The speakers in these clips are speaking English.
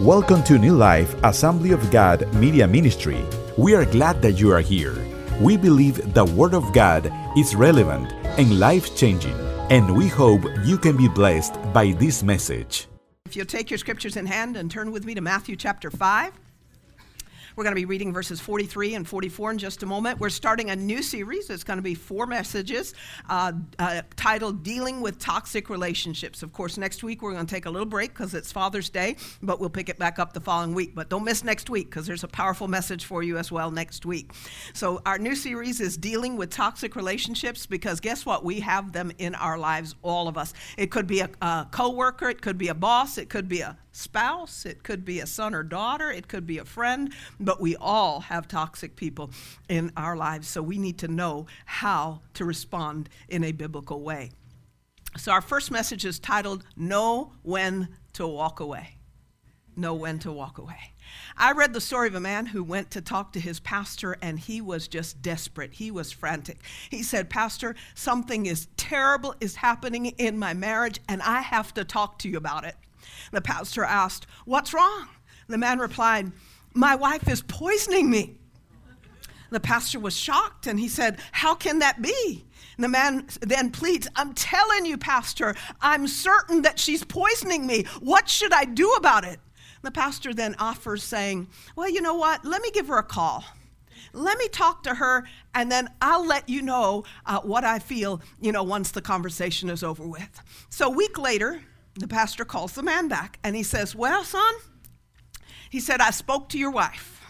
Welcome to New Life Assembly of God Media Ministry. We are glad that you are here. We believe the Word of God is relevant and life changing, and we hope you can be blessed by this message. If you'll take your scriptures in hand and turn with me to Matthew chapter 5. We're going to be reading verses 43 and 44 in just a moment. We're starting a new series. It's going to be four messages uh, uh, titled Dealing with Toxic Relationships. Of course, next week we're going to take a little break because it's Father's Day, but we'll pick it back up the following week. But don't miss next week because there's a powerful message for you as well next week. So, our new series is Dealing with Toxic Relationships because guess what? We have them in our lives, all of us. It could be a, a co worker, it could be a boss, it could be a spouse, it could be a son or daughter, it could be a friend, but we all have toxic people in our lives. So we need to know how to respond in a biblical way. So our first message is titled Know When to Walk Away. Know when to walk away. I read the story of a man who went to talk to his pastor and he was just desperate. He was frantic. He said, Pastor, something is terrible is happening in my marriage and I have to talk to you about it. The pastor asked, What's wrong? The man replied, My wife is poisoning me. The pastor was shocked and he said, How can that be? And the man then pleads, I'm telling you, Pastor, I'm certain that she's poisoning me. What should I do about it? The pastor then offers, saying, Well, you know what? Let me give her a call. Let me talk to her, and then I'll let you know uh, what I feel, you know, once the conversation is over with. So a week later, the pastor calls the man back and he says, Well, son, he said, I spoke to your wife.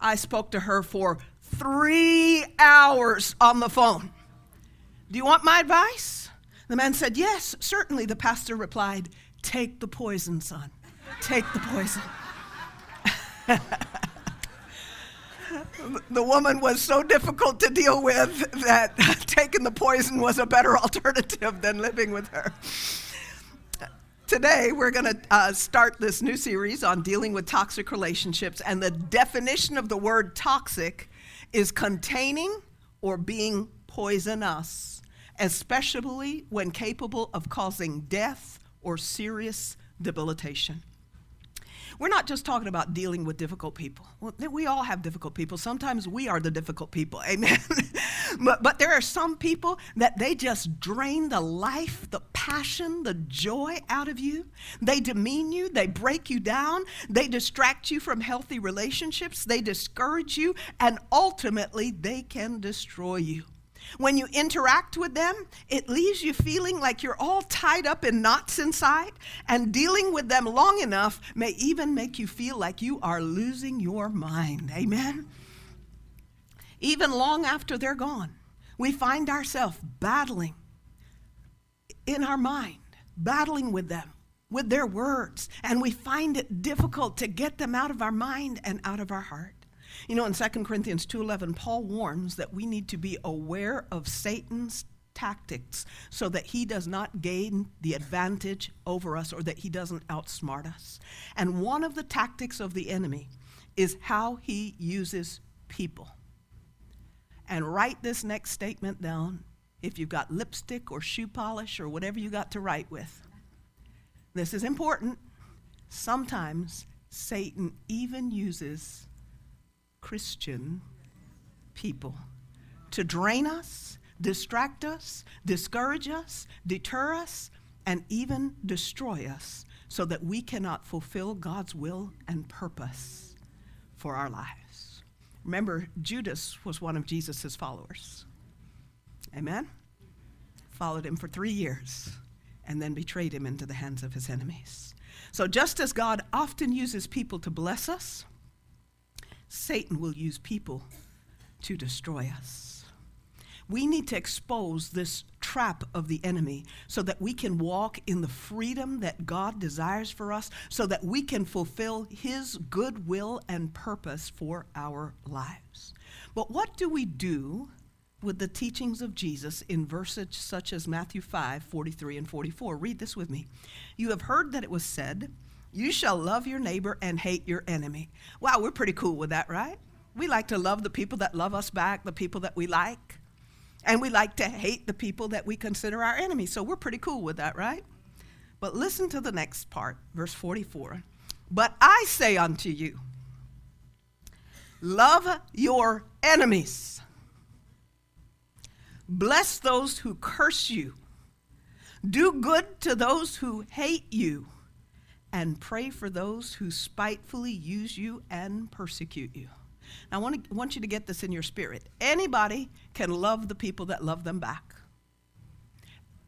I spoke to her for three hours on the phone. Do you want my advice? The man said, Yes, certainly. The pastor replied, Take the poison, son. Take the poison. the woman was so difficult to deal with that taking the poison was a better alternative than living with her. Today, we're going to uh, start this new series on dealing with toxic relationships, and the definition of the word toxic is containing or being poisonous, especially when capable of causing death or serious debilitation. We're not just talking about dealing with difficult people. Well, we all have difficult people. Sometimes we are the difficult people. Amen. but, but there are some people that they just drain the life, the passion, the joy out of you. They demean you, they break you down, they distract you from healthy relationships, they discourage you, and ultimately they can destroy you. When you interact with them, it leaves you feeling like you're all tied up in knots inside, and dealing with them long enough may even make you feel like you are losing your mind. Amen? Even long after they're gone, we find ourselves battling in our mind, battling with them, with their words, and we find it difficult to get them out of our mind and out of our heart. You know, in 2 Corinthians 2:11, Paul warns that we need to be aware of Satan's tactics so that he does not gain the advantage over us or that he doesn't outsmart us. And one of the tactics of the enemy is how he uses people. And write this next statement down if you've got lipstick or shoe polish or whatever you got to write with. This is important. Sometimes Satan even uses Christian people to drain us, distract us, discourage us, deter us, and even destroy us so that we cannot fulfill God's will and purpose for our lives. Remember, Judas was one of Jesus' followers. Amen? Followed him for three years and then betrayed him into the hands of his enemies. So, just as God often uses people to bless us, Satan will use people to destroy us. We need to expose this trap of the enemy so that we can walk in the freedom that God desires for us, so that we can fulfill His good will and purpose for our lives. But what do we do with the teachings of Jesus in verses such as Matthew 5 43 and 44? Read this with me. You have heard that it was said, you shall love your neighbor and hate your enemy. Wow, we're pretty cool with that, right? We like to love the people that love us back, the people that we like. And we like to hate the people that we consider our enemies. So we're pretty cool with that, right? But listen to the next part, verse 44. But I say unto you, love your enemies, bless those who curse you, do good to those who hate you, and pray for those who spitefully use you and persecute you. I want, to, want you to get this in your spirit. Anybody can love the people that love them back.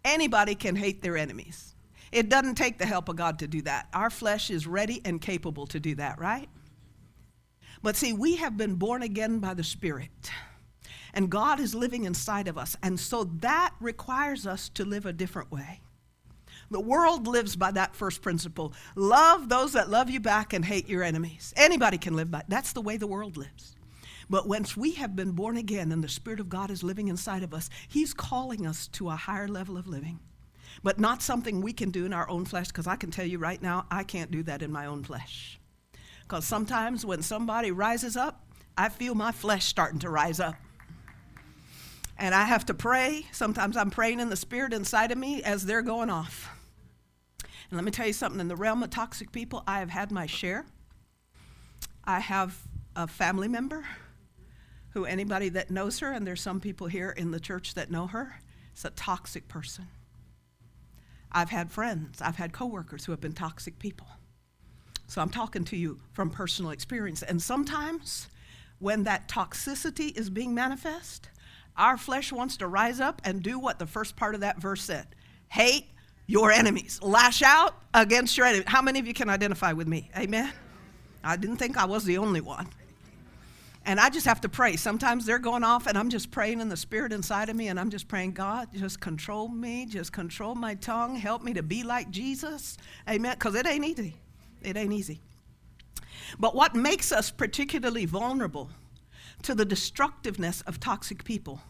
Anybody can hate their enemies. It doesn't take the help of God to do that. Our flesh is ready and capable to do that, right? But see, we have been born again by the Spirit, and God is living inside of us. And so that requires us to live a different way. The world lives by that first principle love those that love you back and hate your enemies. Anybody can live by That's the way the world lives. But once we have been born again and the Spirit of God is living inside of us, He's calling us to a higher level of living. But not something we can do in our own flesh, because I can tell you right now, I can't do that in my own flesh. Because sometimes when somebody rises up, I feel my flesh starting to rise up. And I have to pray. Sometimes I'm praying in the Spirit inside of me as they're going off. And let me tell you something in the realm of toxic people, I have had my share. I have a family member who anybody that knows her, and there's some people here in the church that know her, is a toxic person. I've had friends, I've had coworkers who have been toxic people. So I'm talking to you from personal experience. And sometimes when that toxicity is being manifest, our flesh wants to rise up and do what the first part of that verse said hate your enemies, lash out against your enemies. How many of you can identify with me? Amen? I didn't think I was the only one. And I just have to pray. Sometimes they're going off, and I'm just praying in the spirit inside of me, and I'm just praying, God, just control me, just control my tongue, help me to be like Jesus. Amen. Because it ain't easy. It ain't easy. But what makes us particularly vulnerable to the destructiveness of toxic people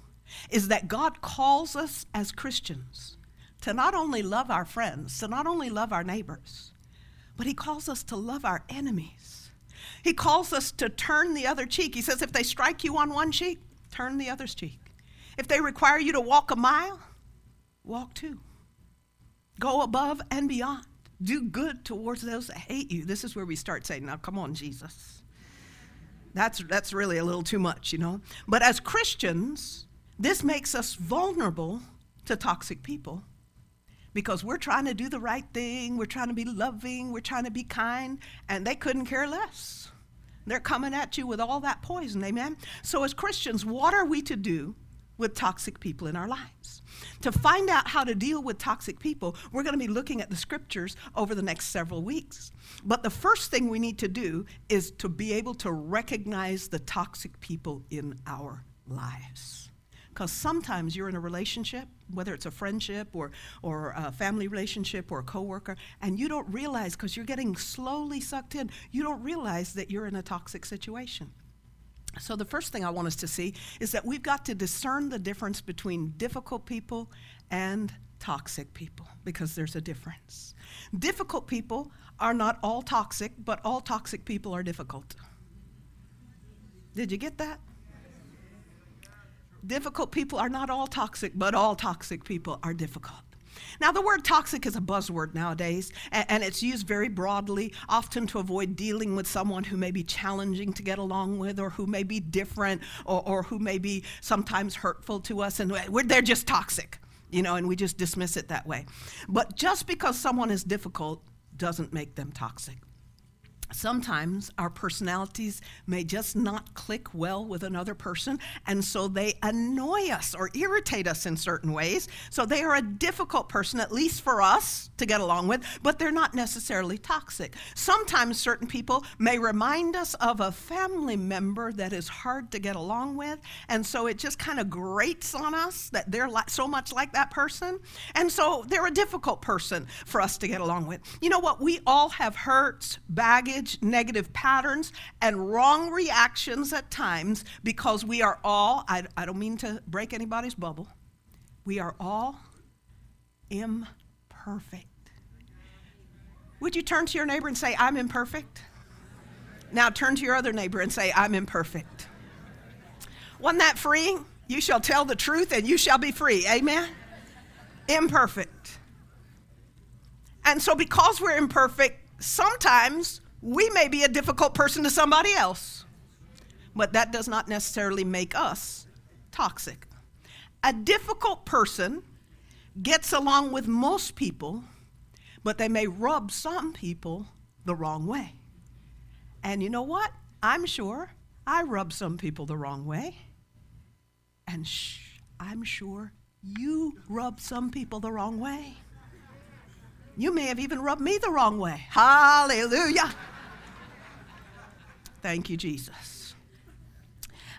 is that God calls us as Christians to not only love our friends, to not only love our neighbors, but He calls us to love our enemies. He calls us to turn the other cheek. He says, if they strike you on one cheek, turn the other cheek. If they require you to walk a mile, walk two. Go above and beyond. Do good towards those that hate you. This is where we start saying, now come on, Jesus. That's, that's really a little too much, you know. But as Christians, this makes us vulnerable to toxic people because we're trying to do the right thing, we're trying to be loving, we're trying to be kind, and they couldn't care less. They're coming at you with all that poison, amen? So, as Christians, what are we to do with toxic people in our lives? To find out how to deal with toxic people, we're going to be looking at the scriptures over the next several weeks. But the first thing we need to do is to be able to recognize the toxic people in our lives. Because sometimes you're in a relationship, whether it's a friendship or, or a family relationship or a coworker, and you don't realize, because you're getting slowly sucked in, you don't realize that you're in a toxic situation. So, the first thing I want us to see is that we've got to discern the difference between difficult people and toxic people because there's a difference. Difficult people are not all toxic, but all toxic people are difficult. Did you get that? Difficult people are not all toxic, but all toxic people are difficult. Now, the word toxic is a buzzword nowadays, and, it's used very broadly, often to avoid dealing with someone who may be challenging to get along with, or who may be different, or, or who may be sometimes hurtful to us, and they're just toxic, you know, and we just dismiss it that way. But just because someone is difficult doesn't make them toxic. Sometimes our personalities may just not click well with another person, and so they annoy us or irritate us in certain ways. So they are a difficult person, at least for us to get along with, but they're not necessarily toxic. Sometimes certain people may remind us of a family member that is hard to get along with, and so it just kind of grates on us that they're so much like that person, and so they're a difficult person for us to get along with. You know what? We all have hurts, baggage negative patterns, and wrong reactions at times because we are all, I, I don't mean to break anybody's bubble, we are all imperfect. Would you turn to your neighbor and say, I'm imperfect? Now turn to your other neighbor and say, I'm imperfect. Wasn't that freeing? You shall tell the truth and you shall be free. Amen? Imperfect. And so, because we're imperfect, sometimes We may be a difficult person to somebody else, but that does not necessarily make us toxic. A difficult person gets along with most people, but they may rub some people the wrong way. And you know what? I'm sure I rub some people the wrong way. And shh, I'm sure you rub some people the wrong way. You may have even rubbed me the wrong way. Hallelujah. Thank you, Jesus.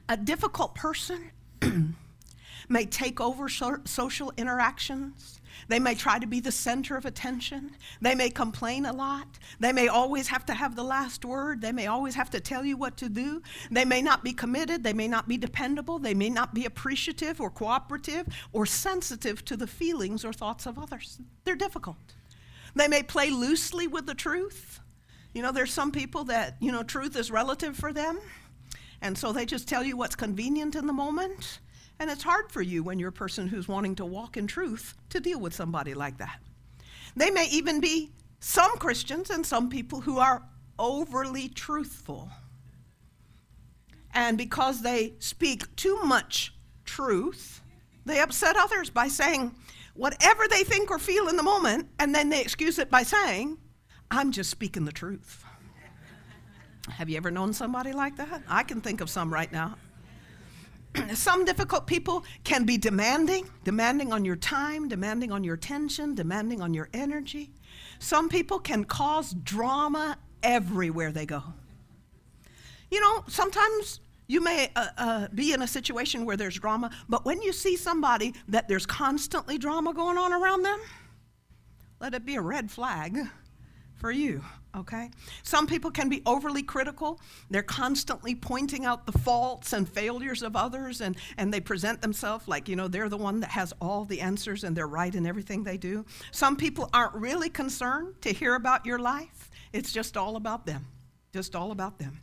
A difficult person may take over so- social interactions. They may try to be the center of attention. They may complain a lot. They may always have to have the last word. They may always have to tell you what to do. They may not be committed. They may not be dependable. They may not be appreciative or cooperative or sensitive to the feelings or thoughts of others. They're difficult. They may play loosely with the truth. You know, there's some people that, you know, truth is relative for them. And so they just tell you what's convenient in the moment. And it's hard for you when you're a person who's wanting to walk in truth to deal with somebody like that. They may even be some Christians and some people who are overly truthful. And because they speak too much truth, they upset others by saying whatever they think or feel in the moment, and then they excuse it by saying, I'm just speaking the truth. Have you ever known somebody like that? I can think of some right now. some difficult people can be demanding, demanding on your time, demanding on your attention, demanding on your energy. Some people can cause drama everywhere they go. You know, sometimes you may uh, uh, be in a situation where there's drama, but when you see somebody that there's constantly drama going on around them, let it be a red flag for you, okay? Some people can be overly critical. They're constantly pointing out the faults and failures of others, and, and they present themselves like, you know, they're the one that has all the answers and they're right in everything they do. Some people aren't really concerned to hear about your life, it's just all about them, just all about them.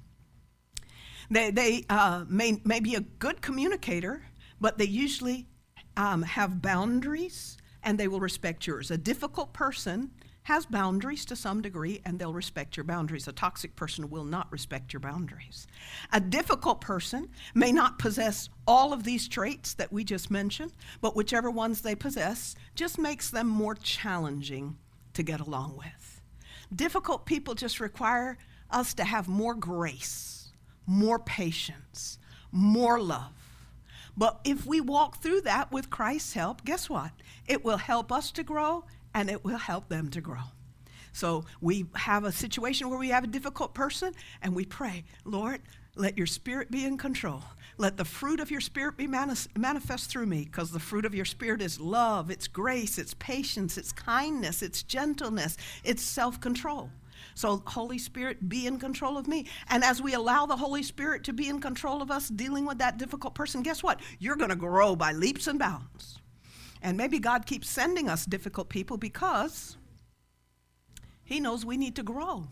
They, they uh, may, may be a good communicator, but they usually um, have boundaries and they will respect yours. A difficult person has boundaries to some degree and they'll respect your boundaries. A toxic person will not respect your boundaries. A difficult person may not possess all of these traits that we just mentioned, but whichever ones they possess just makes them more challenging to get along with. Difficult people just require us to have more grace, more patience, more love. But if we walk through that with Christ's help, guess what? It will help us to grow and it will help them to grow. So we have a situation where we have a difficult person and we pray, Lord, let your spirit be in control. Let the fruit of your spirit be manis- manifest through me because the fruit of your spirit is love, it's grace, it's patience, it's kindness, it's gentleness, it's self control. So, Holy Spirit, be in control of me. And as we allow the Holy Spirit to be in control of us dealing with that difficult person, guess what? You're going to grow by leaps and bounds. And maybe God keeps sending us difficult people because He knows we need to grow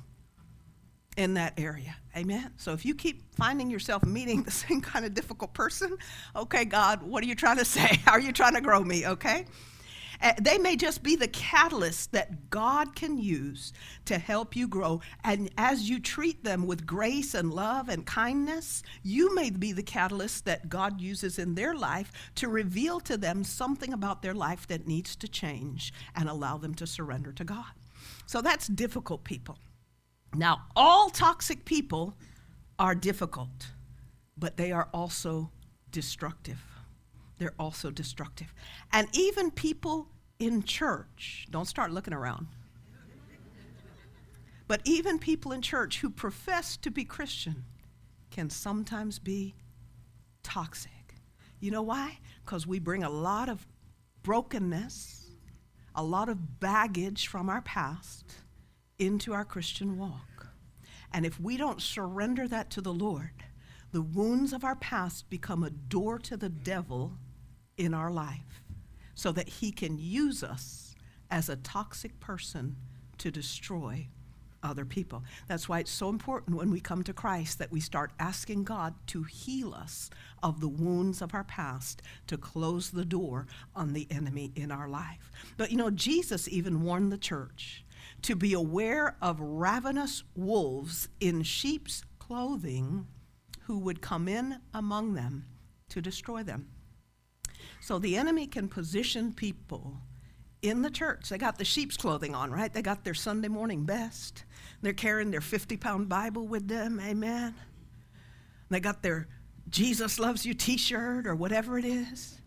in that area. Amen. So if you keep finding yourself meeting the same kind of difficult person, okay, God, what are you trying to say? How are you trying to grow me? Okay? Uh, they may just be the catalyst that God can use to help you grow. And as you treat them with grace and love and kindness, you may be the catalyst that God uses in their life to reveal to them something about their life that needs to change and allow them to surrender to God. So that's difficult people. Now, all toxic people are difficult, but they are also destructive they're also destructive. And even people in church, don't start looking around. But even people in church who profess to be Christian can sometimes be toxic. You know why? Because we bring a lot of brokenness, a lot of baggage from our past into our Christian walk. And if we don't surrender that to the Lord, the wounds of our past become a door to the devil in our life so that he can use us as a toxic person to destroy other people. That's why it's so important when we come to Christ that we start asking God to heal us of the wounds of our past, to close the door on the enemy in our life. But you know, Jesus even warned the church. to be aware of ravenous wolves in sheep's clothing who would come in among them to destroy them. So the enemy can position people in the church. They got the sheep's clothing on, right? They got their Sunday morning best. They're carrying their 50 pound Bible with them, amen. They got their Jesus loves you t shirt or whatever it is.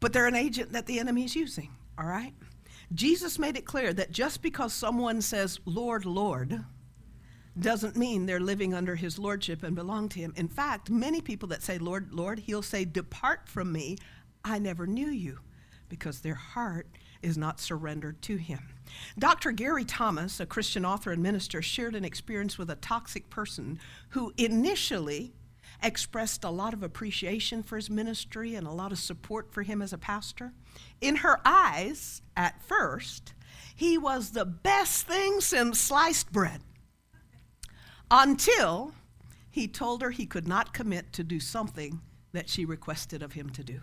But they're an agent that the enemy is using, all right? Jesus made it clear that just because someone says, Lord, Lord, doesn't mean they're living under his lordship and belong to him. In fact, many people that say, Lord, Lord, he'll say, Depart from me, I never knew you, because their heart is not surrendered to him. Dr. Gary Thomas, a Christian author and minister, shared an experience with a toxic person who initially expressed a lot of appreciation for his ministry and a lot of support for him as a pastor. In her eyes, at first, he was the best thing since sliced bread. Until he told her he could not commit to do something that she requested of him to do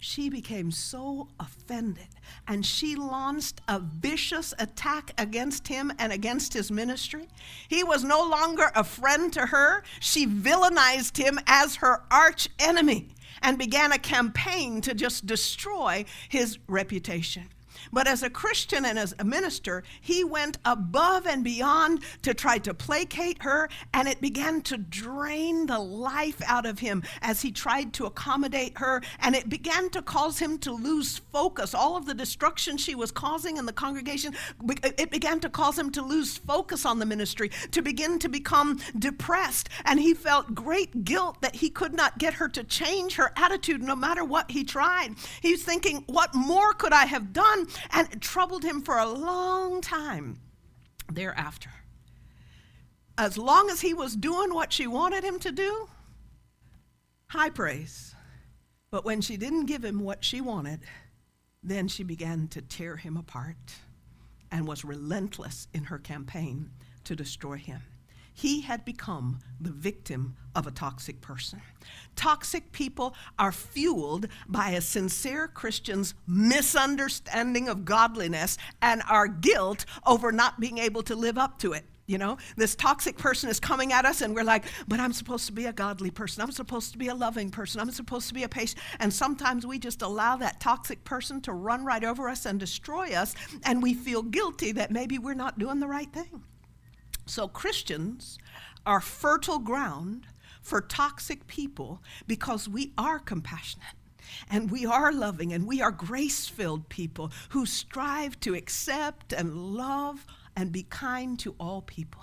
she became so offended and she launched a vicious attack against him and against his ministry. He was no longer a friend to her. She villainized him as her arch enemy and began a campaign to just destroy his reputation. But as a Christian and as a minister, he went above and beyond to try to placate her, and it began to drain the life out of him as he tried to accommodate her, and it began to cause him to lose focus. All of the destruction she was causing in the congregation, it began to cause him to lose focus on the ministry, to begin to become depressed, and he felt great guilt that he could not get her to change her attitude no matter what he tried. He's thinking, What more could I have done? And it troubled him for a long time thereafter. As long as he was doing what she wanted him to do, high praise. But when she didn't give him what she wanted, then she began to tear him apart and was relentless in her campaign to destroy him. He had become the victim of a toxic person. Toxic people are fueled by a sincere Christian's misunderstanding of godliness and our guilt over not being able to live up to it. You know, this toxic person is coming at us, and we're like, but I'm supposed to be a godly person. I'm supposed to be a loving person. I'm supposed to be a patient. And sometimes we just allow that toxic person to run right over us and destroy us, and we feel guilty that maybe we're not doing the right thing. So Christians are fertile ground for toxic people because we are compassionate and we are loving and we are grace filled people who strive to accept and love and be kind to all people.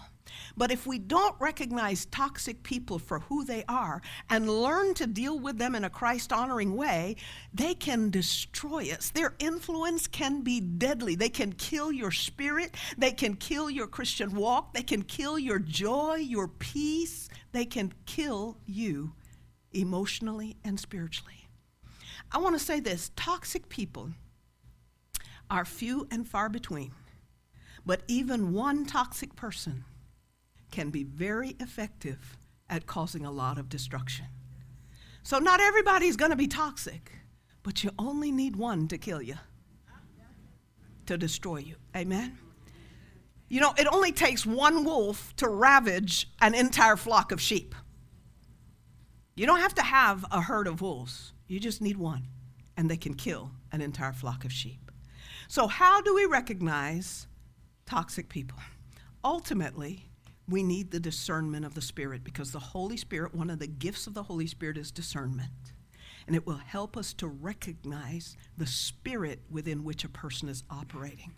But if we don't recognize toxic people for who they are and learn to deal with them in a Christ honoring way, they can destroy us. Their influence can be deadly. They can kill your spirit, they can kill your Christian walk, they can kill your joy, your peace, they can kill you emotionally and spiritually. I want to say this toxic people are few and far between, but even one toxic person can be very effective at causing a lot of destruction. So, not everybody's going to be toxic, but you only need one to kill you, to destroy you. Amen? You know, it only takes one wolf to ravage an entire flock of sheep. You don't have to have a herd of wolves, you just need one, and they can kill an entire flock of sheep. So, how do we recognize toxic people? Ultimately, we need the discernment of the Spirit because the Holy Spirit, one of the gifts of the Holy Spirit is discernment. And it will help us to recognize the spirit within which a person is operating.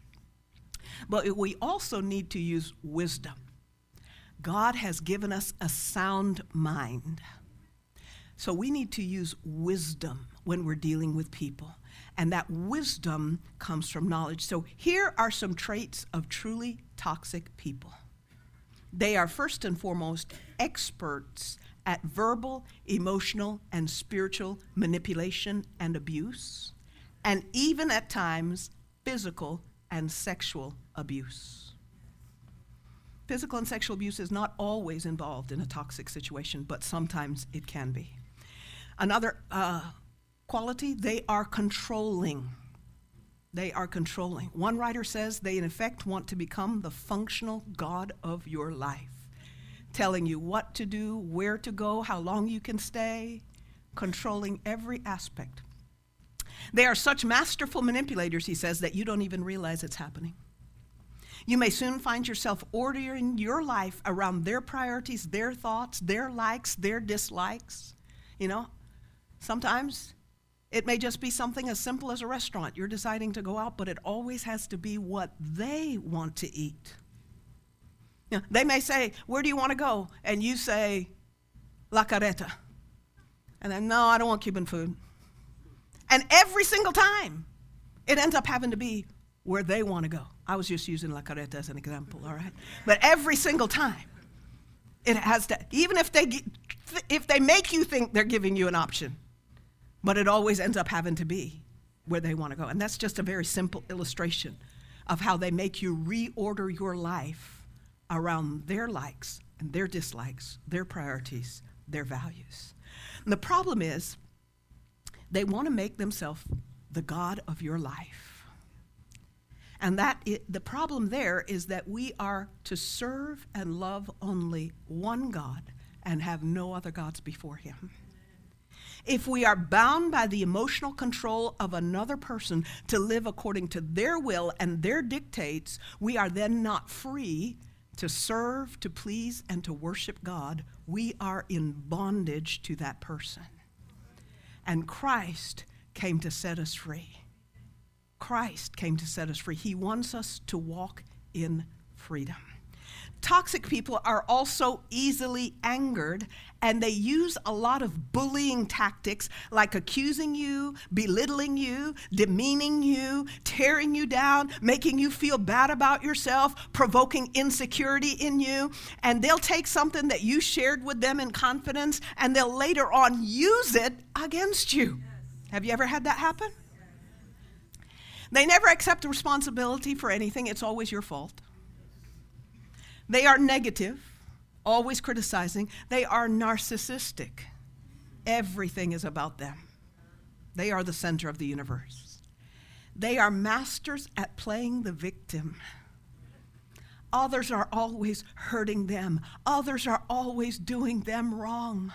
But we also need to use wisdom. God has given us a sound mind. So we need to use wisdom when we're dealing with people. And that wisdom comes from knowledge. So here are some traits of truly toxic people. They are first and foremost experts at verbal, emotional, and spiritual manipulation and abuse, and even at times physical and sexual abuse. Physical and sexual abuse is not always involved in a toxic situation, but sometimes it can be. Another uh, quality, they are controlling. They are controlling. One writer says they, in effect, want to become the functional God of your life, telling you what to do, where to go, how long you can stay, controlling every aspect. They are such masterful manipulators, he says, that you don't even realize it's happening. You may soon find yourself ordering your life around their priorities, their thoughts, their likes, their dislikes. You know, sometimes it may just be something as simple as a restaurant. You're deciding to go out, but it always has to be what they want to eat. Know, they may say, Where do you want to go? And you say, La Carreta. And then, No, I don't want Cuban food. And every single time, it ends up having to be where they want to go. I was just using La Carreta as an example, all right? But every single time, it has to, even if they, if they make you think they're giving you an option, but it always ends up having to be where they want to go. And that's just a very simple illustration of how they make you reorder your life around their likes and their dislikes, their priorities, their values. And the problem is, they want to make themselves the God of your life. And that the problem there is that we are to serve and love only one God and have no other gods before him. If we are bound by the emotional control of another person to live according to their will and their dictates, we are then not free to serve, to please, and to worship God. We are in bondage to that person. And Christ came to set us free. Christ came to set us free. He wants us to walk in freedom. Toxic people are also easily angered and they use a lot of bullying tactics like accusing you, belittling you, demeaning you, tearing you down, making you feel bad about yourself, provoking insecurity in you. And they'll take something that you shared with them in confidence and they'll later on use it against you. Have you ever had that happen? They never accept responsibility for anything, it's always your fault. They are negative, always criticizing. They are narcissistic. Everything is about them. They are the center of the universe. They are masters at playing the victim. Others are always hurting them, others are always doing them wrong.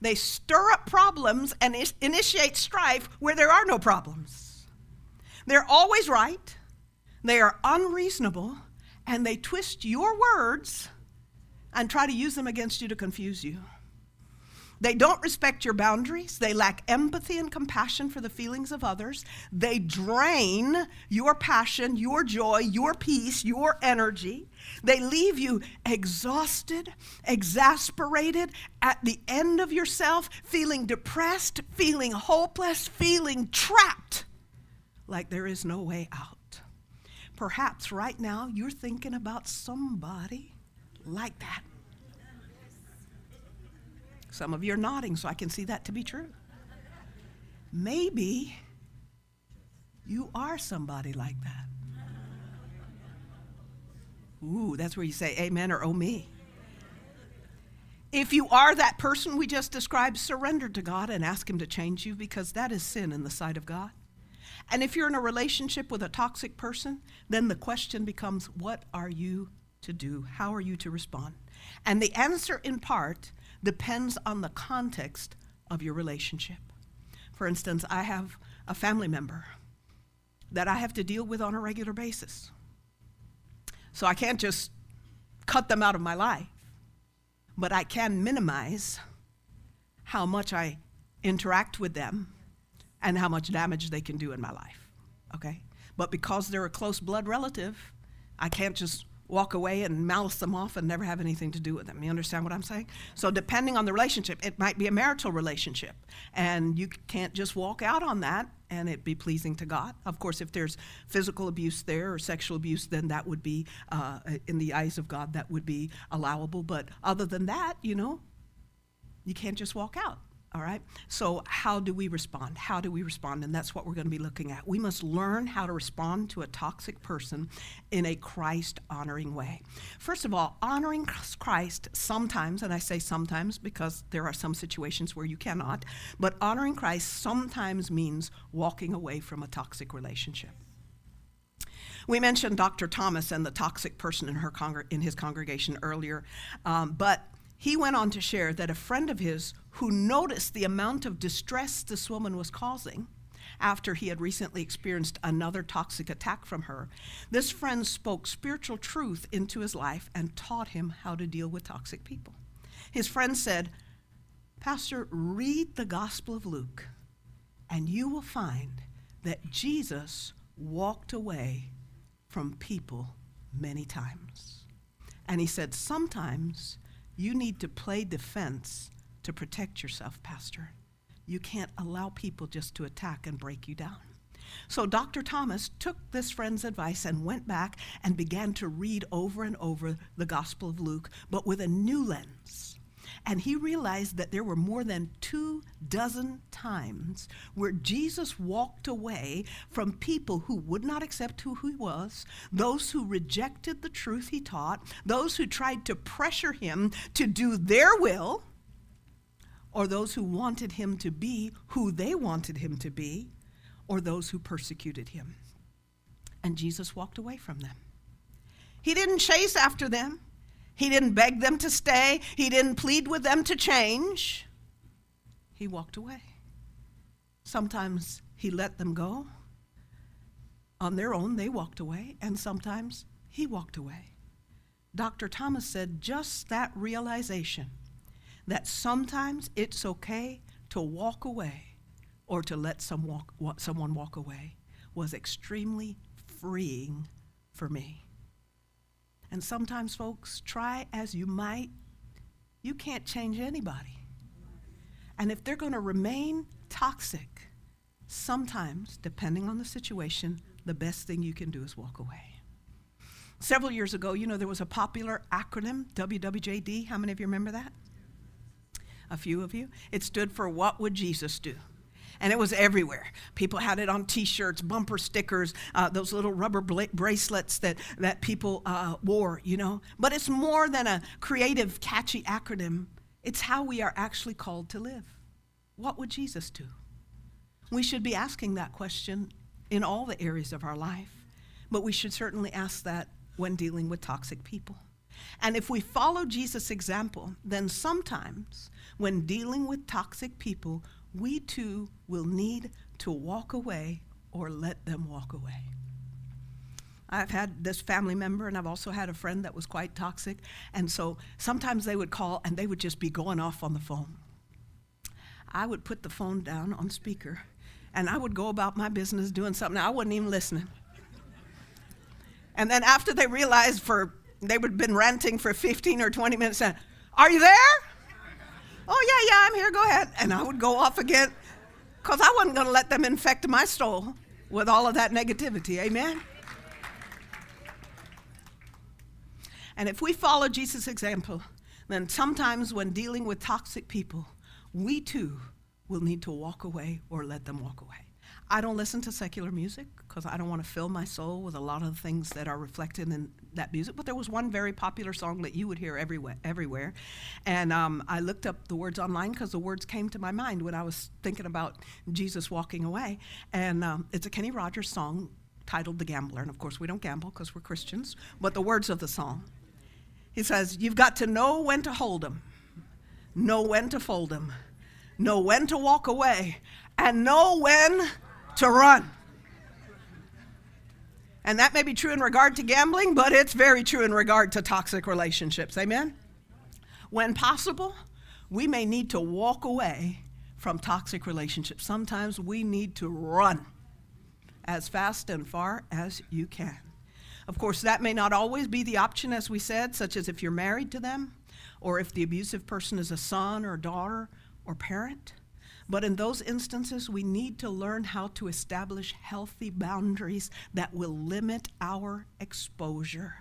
They stir up problems and initiate strife where there are no problems. They're always right, they are unreasonable, and they twist your words and try to use them against you to confuse you. They don't respect your boundaries. They lack empathy and compassion for the feelings of others. They drain your passion, your joy, your peace, your energy. They leave you exhausted, exasperated, at the end of yourself, feeling depressed, feeling hopeless, feeling trapped, like there is no way out. Perhaps right now you're thinking about somebody like that. Some of you are nodding, so I can see that to be true. Maybe you are somebody like that. Ooh, that's where you say amen or oh me. If you are that person we just described, surrender to God and ask Him to change you because that is sin in the sight of God. And if you're in a relationship with a toxic person, then the question becomes what are you to do? How are you to respond? And the answer, in part, depends on the context of your relationship. For instance, I have a family member that I have to deal with on a regular basis. So I can't just cut them out of my life, but I can minimize how much I interact with them and how much damage they can do in my life. Okay? But because they're a close blood relative, I can't just walk away and malice them off and never have anything to do with them. You understand what I'm saying? So, depending on the relationship, it might be a marital relationship, and you can't just walk out on that and it be pleasing to God. Of course, if there's physical abuse there or sexual abuse, then that would be, uh, in the eyes of God, that would be allowable. But other than that, you know, you can't just walk out. All right? So, how do we respond? How do we respond? And that's what we're going to be looking at. We must learn how to respond to a toxic person in a Christ honoring way. First of all, honoring Christ sometimes, and I say sometimes because there are some situations where you cannot, but honoring Christ sometimes means walking away from a toxic relationship. We mentioned Dr. Thomas and the toxic person in, her congr- in his congregation earlier, um, but he went on to share that a friend of his who noticed the amount of distress this woman was causing after he had recently experienced another toxic attack from her, this friend spoke spiritual truth into his life and taught him how to deal with toxic people. His friend said, Pastor, read the Gospel of Luke, and you will find that Jesus walked away from people many times. And he said, Sometimes you need to play defense to protect yourself, Pastor. You can't allow people just to attack and break you down. So Dr. Thomas took this friend's advice and went back and began to read over and over the Gospel of Luke, but with a new lens and he realized that there were more than two dozen times where Jesus walked away from people who would not accept who he was, those who rejected the truth he taught, those who tried to pressure him to do their will, or those who wanted him to be who they wanted him to be, or those who persecuted him. And Jesus walked away from them. He didn't chase after them. He didn't beg them to stay, he didn't plead with them to change. He walked away. Sometimes he let them go. On their own, they walked away, and sometimes he walked away. Dr. Thomas said just that realization that sometimes it's okay to walk away or to let some walk, someone walk away was extremely freeing for me. And sometimes, folks, try as you might, you can't change anybody. And if they're going to remain toxic, sometimes, depending on the situation, the best thing you can do is walk away. Several years ago, you know, there was a popular acronym, WWJD. How many of you remember that? A few of you. It stood for What Would Jesus Do? And it was everywhere. People had it on T-shirts, bumper stickers, uh, those little rubber bla- bracelets that that people uh, wore. You know, but it's more than a creative, catchy acronym. It's how we are actually called to live. What would Jesus do? We should be asking that question in all the areas of our life, but we should certainly ask that when dealing with toxic people. And if we follow Jesus' example, then sometimes when dealing with toxic people, we too will need to walk away or let them walk away. I've had this family member, and I've also had a friend that was quite toxic. And so sometimes they would call and they would just be going off on the phone. I would put the phone down on speaker and I would go about my business doing something. I wasn't even listening. And then after they realized for they would have been ranting for 15 or 20 minutes, saying, Are you there? Oh, yeah, yeah, I'm here, go ahead. And I would go off again because I wasn't going to let them infect my soul with all of that negativity. Amen? And if we follow Jesus' example, then sometimes when dealing with toxic people, we too will need to walk away or let them walk away. I don't listen to secular music because I don't want to fill my soul with a lot of the things that are reflected in that music. But there was one very popular song that you would hear everywhere. everywhere. And um, I looked up the words online because the words came to my mind when I was thinking about Jesus walking away. And um, it's a Kenny Rogers song titled The Gambler. And of course, we don't gamble because we're Christians. But the words of the song he says, You've got to know when to hold them, know when to fold them, know when to walk away, and know when to run. And that may be true in regard to gambling, but it's very true in regard to toxic relationships. Amen? When possible, we may need to walk away from toxic relationships. Sometimes we need to run as fast and far as you can. Of course, that may not always be the option, as we said, such as if you're married to them, or if the abusive person is a son or daughter or parent. But in those instances, we need to learn how to establish healthy boundaries that will limit our exposure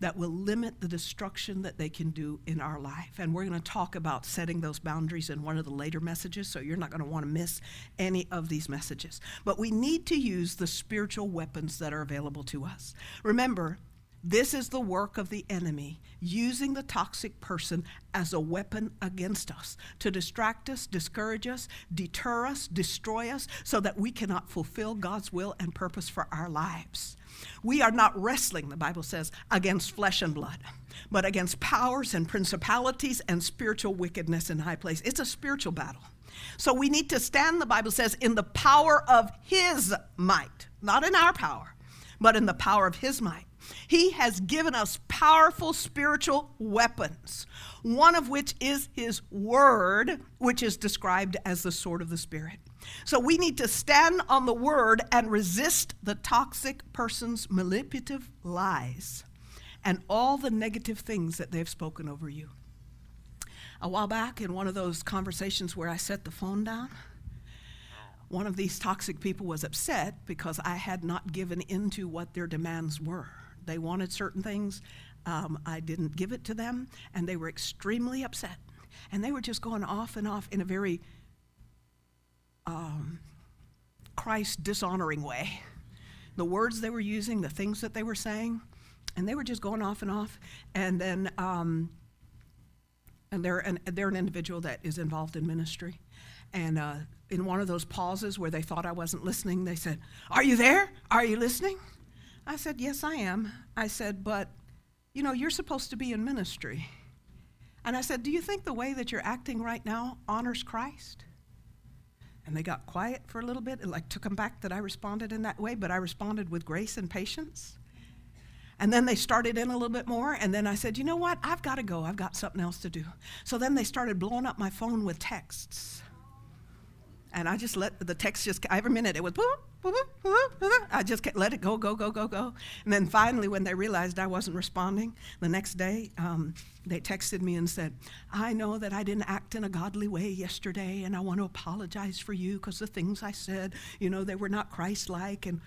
that will limit the destruction that they can do in our life. And we're going to talk about setting those boundaries in one of the later messages, so you're not going to want to miss any of these messages. But we need to use the spiritual weapons that are available to us. Remember, this is the work of the enemy, using the toxic person as a weapon against us to distract us, discourage us, deter us, destroy us, so that we cannot fulfill God's will and purpose for our lives. We are not wrestling, the Bible says, against flesh and blood, but against powers and principalities and spiritual wickedness in high place. It's a spiritual battle. So we need to stand, the Bible says, in the power of His might, not in our power, but in the power of His might. He has given us powerful spiritual weapons, one of which is His Word, which is described as the sword of the Spirit. So we need to stand on the Word and resist the toxic person's manipulative lies and all the negative things that they've spoken over you. A while back, in one of those conversations where I set the phone down, one of these toxic people was upset because I had not given into what their demands were. They wanted certain things. Um, I didn't give it to them, and they were extremely upset. And they were just going off and off in a very um, Christ dishonoring way. The words they were using, the things that they were saying, and they were just going off and off. And then, um, and they're an, they're an individual that is involved in ministry. And uh, in one of those pauses where they thought I wasn't listening, they said, Are you there? Are you listening? I said, Yes, I am. I said, But, you know, you're supposed to be in ministry. And I said, Do you think the way that you're acting right now honors Christ? And they got quiet for a little bit. It like took them back that I responded in that way, but I responded with grace and patience. And then they started in a little bit more, and then I said, You know what? I've got to go. I've got something else to do. So then they started blowing up my phone with texts. And I just let the text just, every minute it was, I just let it go, go, go, go, go. And then finally, when they realized I wasn't responding, the next day, um, they texted me and said, I know that I didn't act in a godly way yesterday, and I want to apologize for you because the things I said, you know, they were not Christ like. And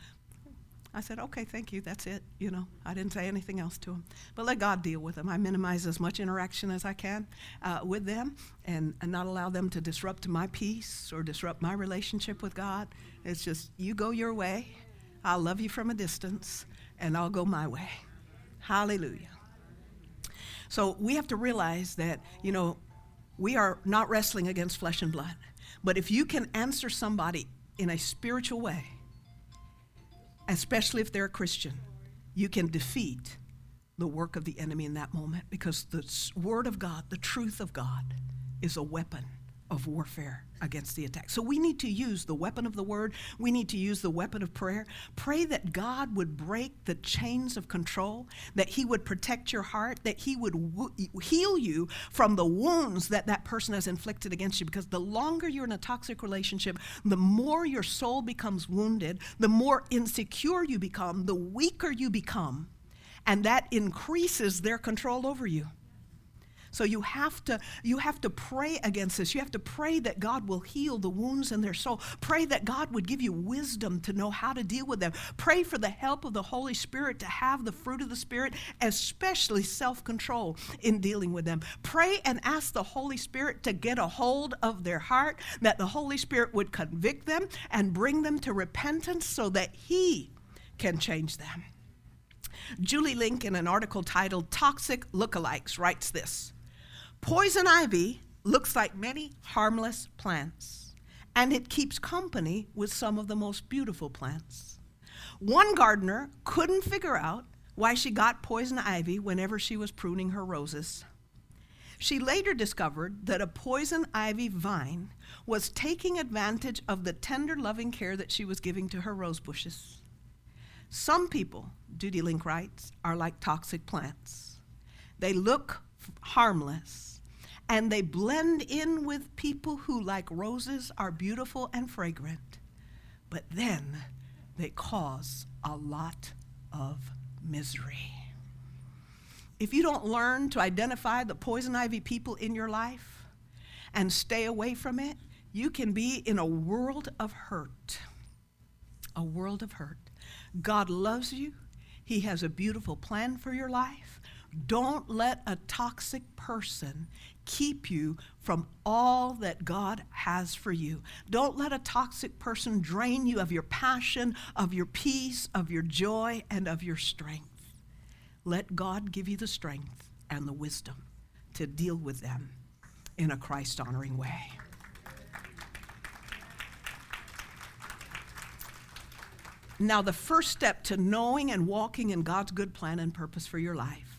I said, okay, thank you, that's it. You know, I didn't say anything else to them. But let God deal with them. I minimize as much interaction as I can uh, with them and, and not allow them to disrupt my peace or disrupt my relationship with God. It's just, you go your way, I'll love you from a distance, and I'll go my way. Hallelujah. So we have to realize that, you know, we are not wrestling against flesh and blood. But if you can answer somebody in a spiritual way, especially if they're a Christian, you can defeat the work of the enemy in that moment because the Word of God, the truth of God, is a weapon of warfare against the attack. So we need to use the weapon of the word. We need to use the weapon of prayer. Pray that God would break the chains of control, that He would protect your heart, that He would heal you from the wounds that that person has inflicted against you. Because the longer you're in a toxic relationship, the more your soul becomes wounded, the more insecure you become, the weaker you become, and that increases their control over you. So you have to you have to pray against this. You have to pray that God will heal the wounds in their soul. Pray that God would give you wisdom to know how to deal with them. Pray for the help of the Holy Spirit to have the fruit of the Spirit, especially self-control in dealing with them. Pray and ask the Holy Spirit to get a hold of their heart, that the Holy Spirit would convict them and bring them to repentance so that he can change them. Julie Link, in an article titled Toxic Lookalikes, writes this Poison ivy looks like many harmless plants, and it keeps company with some of the most beautiful plants. One gardener couldn't figure out why she got poison ivy whenever she was pruning her roses. She later discovered that a poison ivy vine was taking advantage of the tender, loving care that she was giving to her rose bushes. Some people, Julie Link writes, are like toxic plants. They look harmless, and they blend in with people who, like roses, are beautiful and fragrant. But then they cause a lot of misery. If you don't learn to identify the poison ivy people in your life and stay away from it, you can be in a world of hurt. A world of hurt. God loves you. He has a beautiful plan for your life. Don't let a toxic person keep you from all that God has for you. Don't let a toxic person drain you of your passion, of your peace, of your joy, and of your strength. Let God give you the strength and the wisdom to deal with them in a Christ honoring way. Now, the first step to knowing and walking in God's good plan and purpose for your life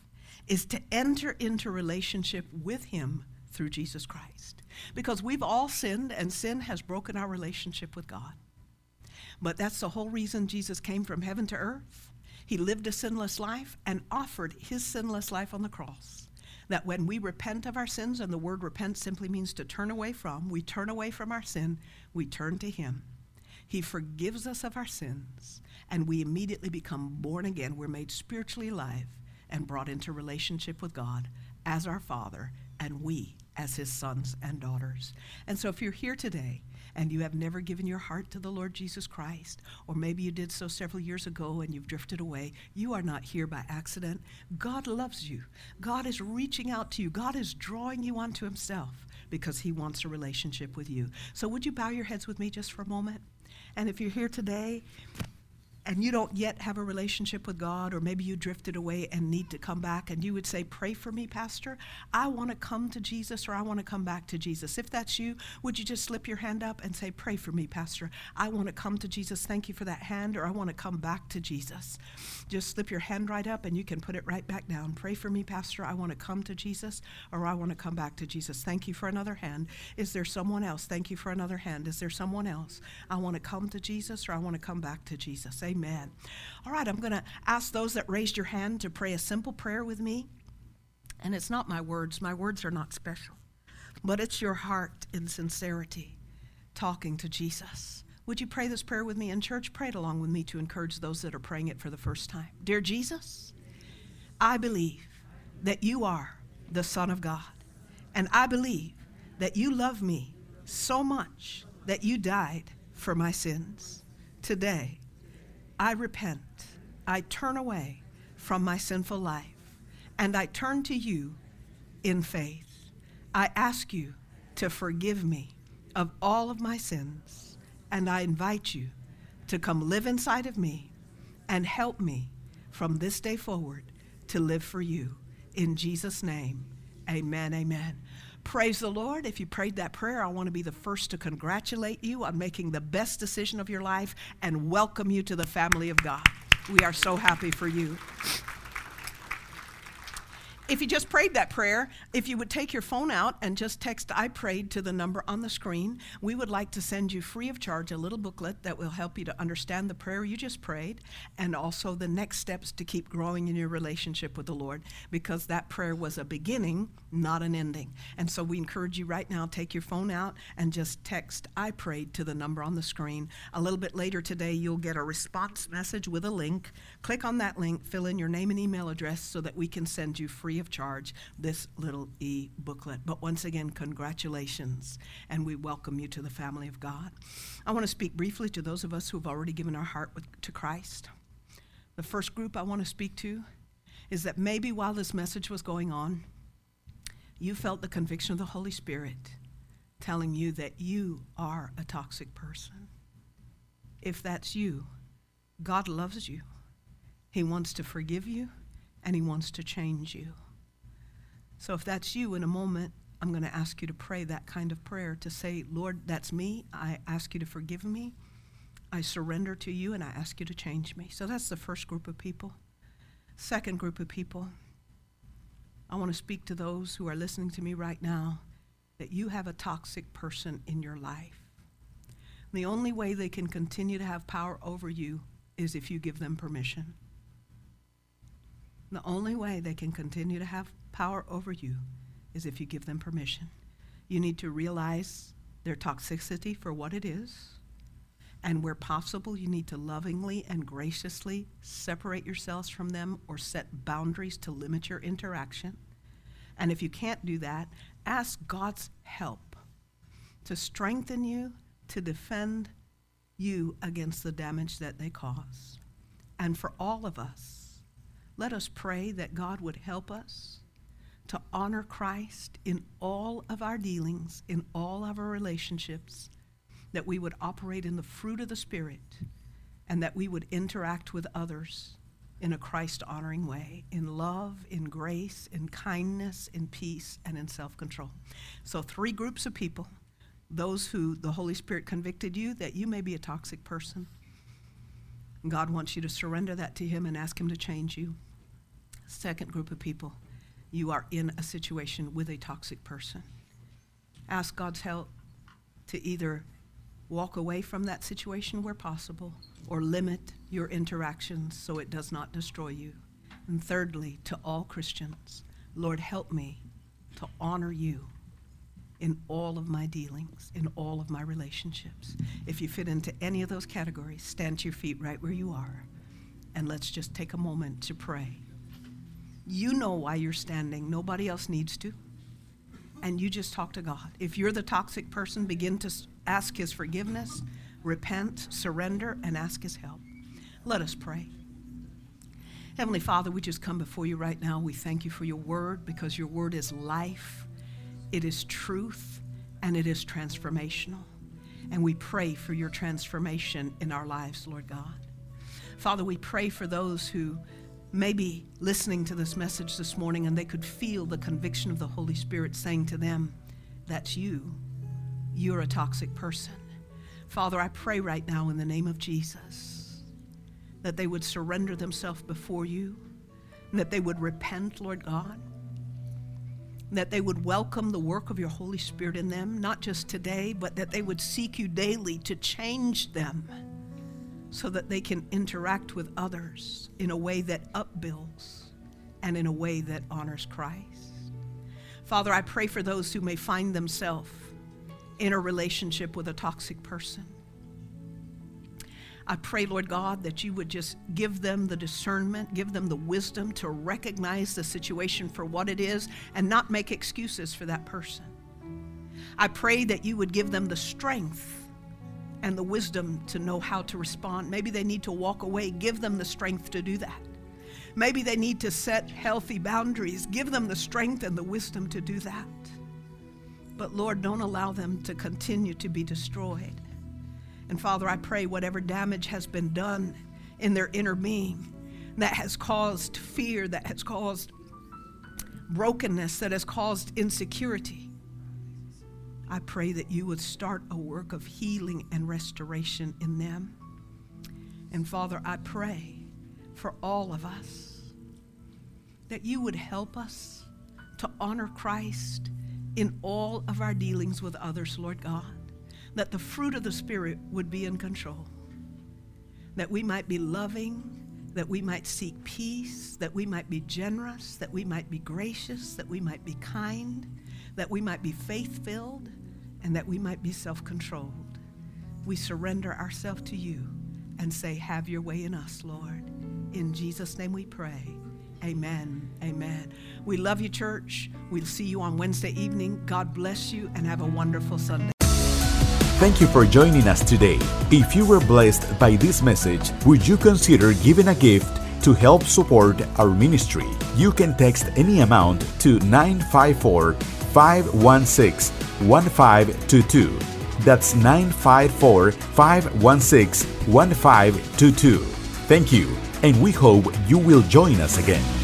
is to enter into relationship with Him through Jesus Christ. Because we've all sinned, and sin has broken our relationship with God. But that's the whole reason Jesus came from heaven to earth. He lived a sinless life and offered His sinless life on the cross. That when we repent of our sins, and the word repent simply means to turn away from, we turn away from our sin, we turn to Him he forgives us of our sins, and we immediately become born again. We're made spiritually alive and brought into relationship with God as our Father, and we as His sons and daughters. And so, if you're here today and you have never given your heart to the Lord Jesus Christ, or maybe you did so several years ago and you've drifted away, you are not here by accident. God loves you. God is reaching out to you. God is drawing you onto Himself because He wants a relationship with you. So, would you bow your heads with me just for a moment? And if you're here today and you don't yet have a relationship with God, or maybe you drifted away and need to come back, and you would say, Pray for me, Pastor. I want to come to Jesus, or I want to come back to Jesus. If that's you, would you just slip your hand up and say, Pray for me, Pastor? I want to come to Jesus. Thank you for that hand, or I want to come back to Jesus. Just slip your hand right up and you can put it right back down. Pray for me, Pastor. I want to come to Jesus, or I want to come back to Jesus. Thank you for another hand. Is there someone else? Thank you for another hand. Is there someone else? I want to come to Jesus, or I want to come back to Jesus. Amen. All right, I'm going to ask those that raised your hand to pray a simple prayer with me. And it's not my words, my words are not special, but it's your heart in sincerity talking to Jesus. Would you pray this prayer with me in church? Pray it along with me to encourage those that are praying it for the first time. Dear Jesus, I believe that you are the Son of God, and I believe that you love me so much that you died for my sins. Today, I repent. I turn away from my sinful life and I turn to you in faith. I ask you to forgive me of all of my sins and I invite you to come live inside of me and help me from this day forward to live for you. In Jesus' name, amen, amen. Praise the Lord. If you prayed that prayer, I want to be the first to congratulate you on making the best decision of your life and welcome you to the family of God. We are so happy for you if you just prayed that prayer, if you would take your phone out and just text I prayed to the number on the screen, we would like to send you free of charge a little booklet that will help you to understand the prayer you just prayed and also the next steps to keep growing in your relationship with the Lord because that prayer was a beginning, not an ending. And so we encourage you right now take your phone out and just text I prayed to the number on the screen. A little bit later today, you'll get a response message with a link. Click on that link, fill in your name and email address so that we can send you free of charge this little e booklet. But once again, congratulations, and we welcome you to the family of God. I want to speak briefly to those of us who have already given our heart with, to Christ. The first group I want to speak to is that maybe while this message was going on, you felt the conviction of the Holy Spirit telling you that you are a toxic person. If that's you, God loves you. He wants to forgive you and He wants to change you. So if that's you in a moment, I'm going to ask you to pray that kind of prayer to say, Lord, that's me. I ask you to forgive me. I surrender to you and I ask you to change me. So that's the first group of people. Second group of people, I want to speak to those who are listening to me right now that you have a toxic person in your life. The only way they can continue to have power over you is if you give them permission. The only way they can continue to have power over you is if you give them permission. You need to realize their toxicity for what it is. And where possible, you need to lovingly and graciously separate yourselves from them or set boundaries to limit your interaction. And if you can't do that, ask God's help to strengthen you, to defend you against the damage that they cause. And for all of us, let us pray that God would help us to honor Christ in all of our dealings, in all of our relationships, that we would operate in the fruit of the Spirit, and that we would interact with others in a Christ honoring way, in love, in grace, in kindness, in peace, and in self control. So, three groups of people those who the Holy Spirit convicted you that you may be a toxic person. God wants you to surrender that to Him and ask Him to change you. Second group of people, you are in a situation with a toxic person. Ask God's help to either walk away from that situation where possible or limit your interactions so it does not destroy you. And thirdly, to all Christians, Lord, help me to honor you in all of my dealings, in all of my relationships. If you fit into any of those categories, stand to your feet right where you are, and let's just take a moment to pray. You know why you're standing, nobody else needs to. And you just talk to God. If you're the toxic person, begin to ask His forgiveness, repent, surrender, and ask His help. Let us pray. Heavenly Father, we just come before you right now. We thank you for your word because your word is life, it is truth, and it is transformational. And we pray for your transformation in our lives, Lord God. Father, we pray for those who may be listening to this message this morning and they could feel the conviction of the Holy Spirit saying to them, That's you you're a toxic person. Father, I pray right now in the name of Jesus that they would surrender themselves before you, that they would repent, Lord God, that they would welcome the work of your Holy Spirit in them, not just today, but that they would seek you daily to change them so that they can interact with others in a way that upbuilds and in a way that honors Christ. Father, I pray for those who may find themselves in a relationship with a toxic person. I pray, Lord God, that you would just give them the discernment, give them the wisdom to recognize the situation for what it is and not make excuses for that person. I pray that you would give them the strength and the wisdom to know how to respond. Maybe they need to walk away, give them the strength to do that. Maybe they need to set healthy boundaries, give them the strength and the wisdom to do that. But Lord, don't allow them to continue to be destroyed. And Father, I pray whatever damage has been done in their inner being that has caused fear, that has caused brokenness, that has caused insecurity, I pray that you would start a work of healing and restoration in them. And Father, I pray for all of us that you would help us to honor Christ in all of our dealings with others, Lord God, that the fruit of the Spirit would be in control, that we might be loving, that we might seek peace, that we might be generous, that we might be gracious, that we might be kind, that we might be faith filled, and that we might be self controlled. We surrender ourselves to you and say, Have your way in us, Lord. In Jesus' name we pray. Amen. Amen. We love you, church. We'll see you on Wednesday evening. God bless you and have a wonderful Sunday. Thank you for joining us today. If you were blessed by this message, would you consider giving a gift to help support our ministry? You can text any amount to 954 516 1522. That's 954 516 1522. Thank you and we hope you will join us again.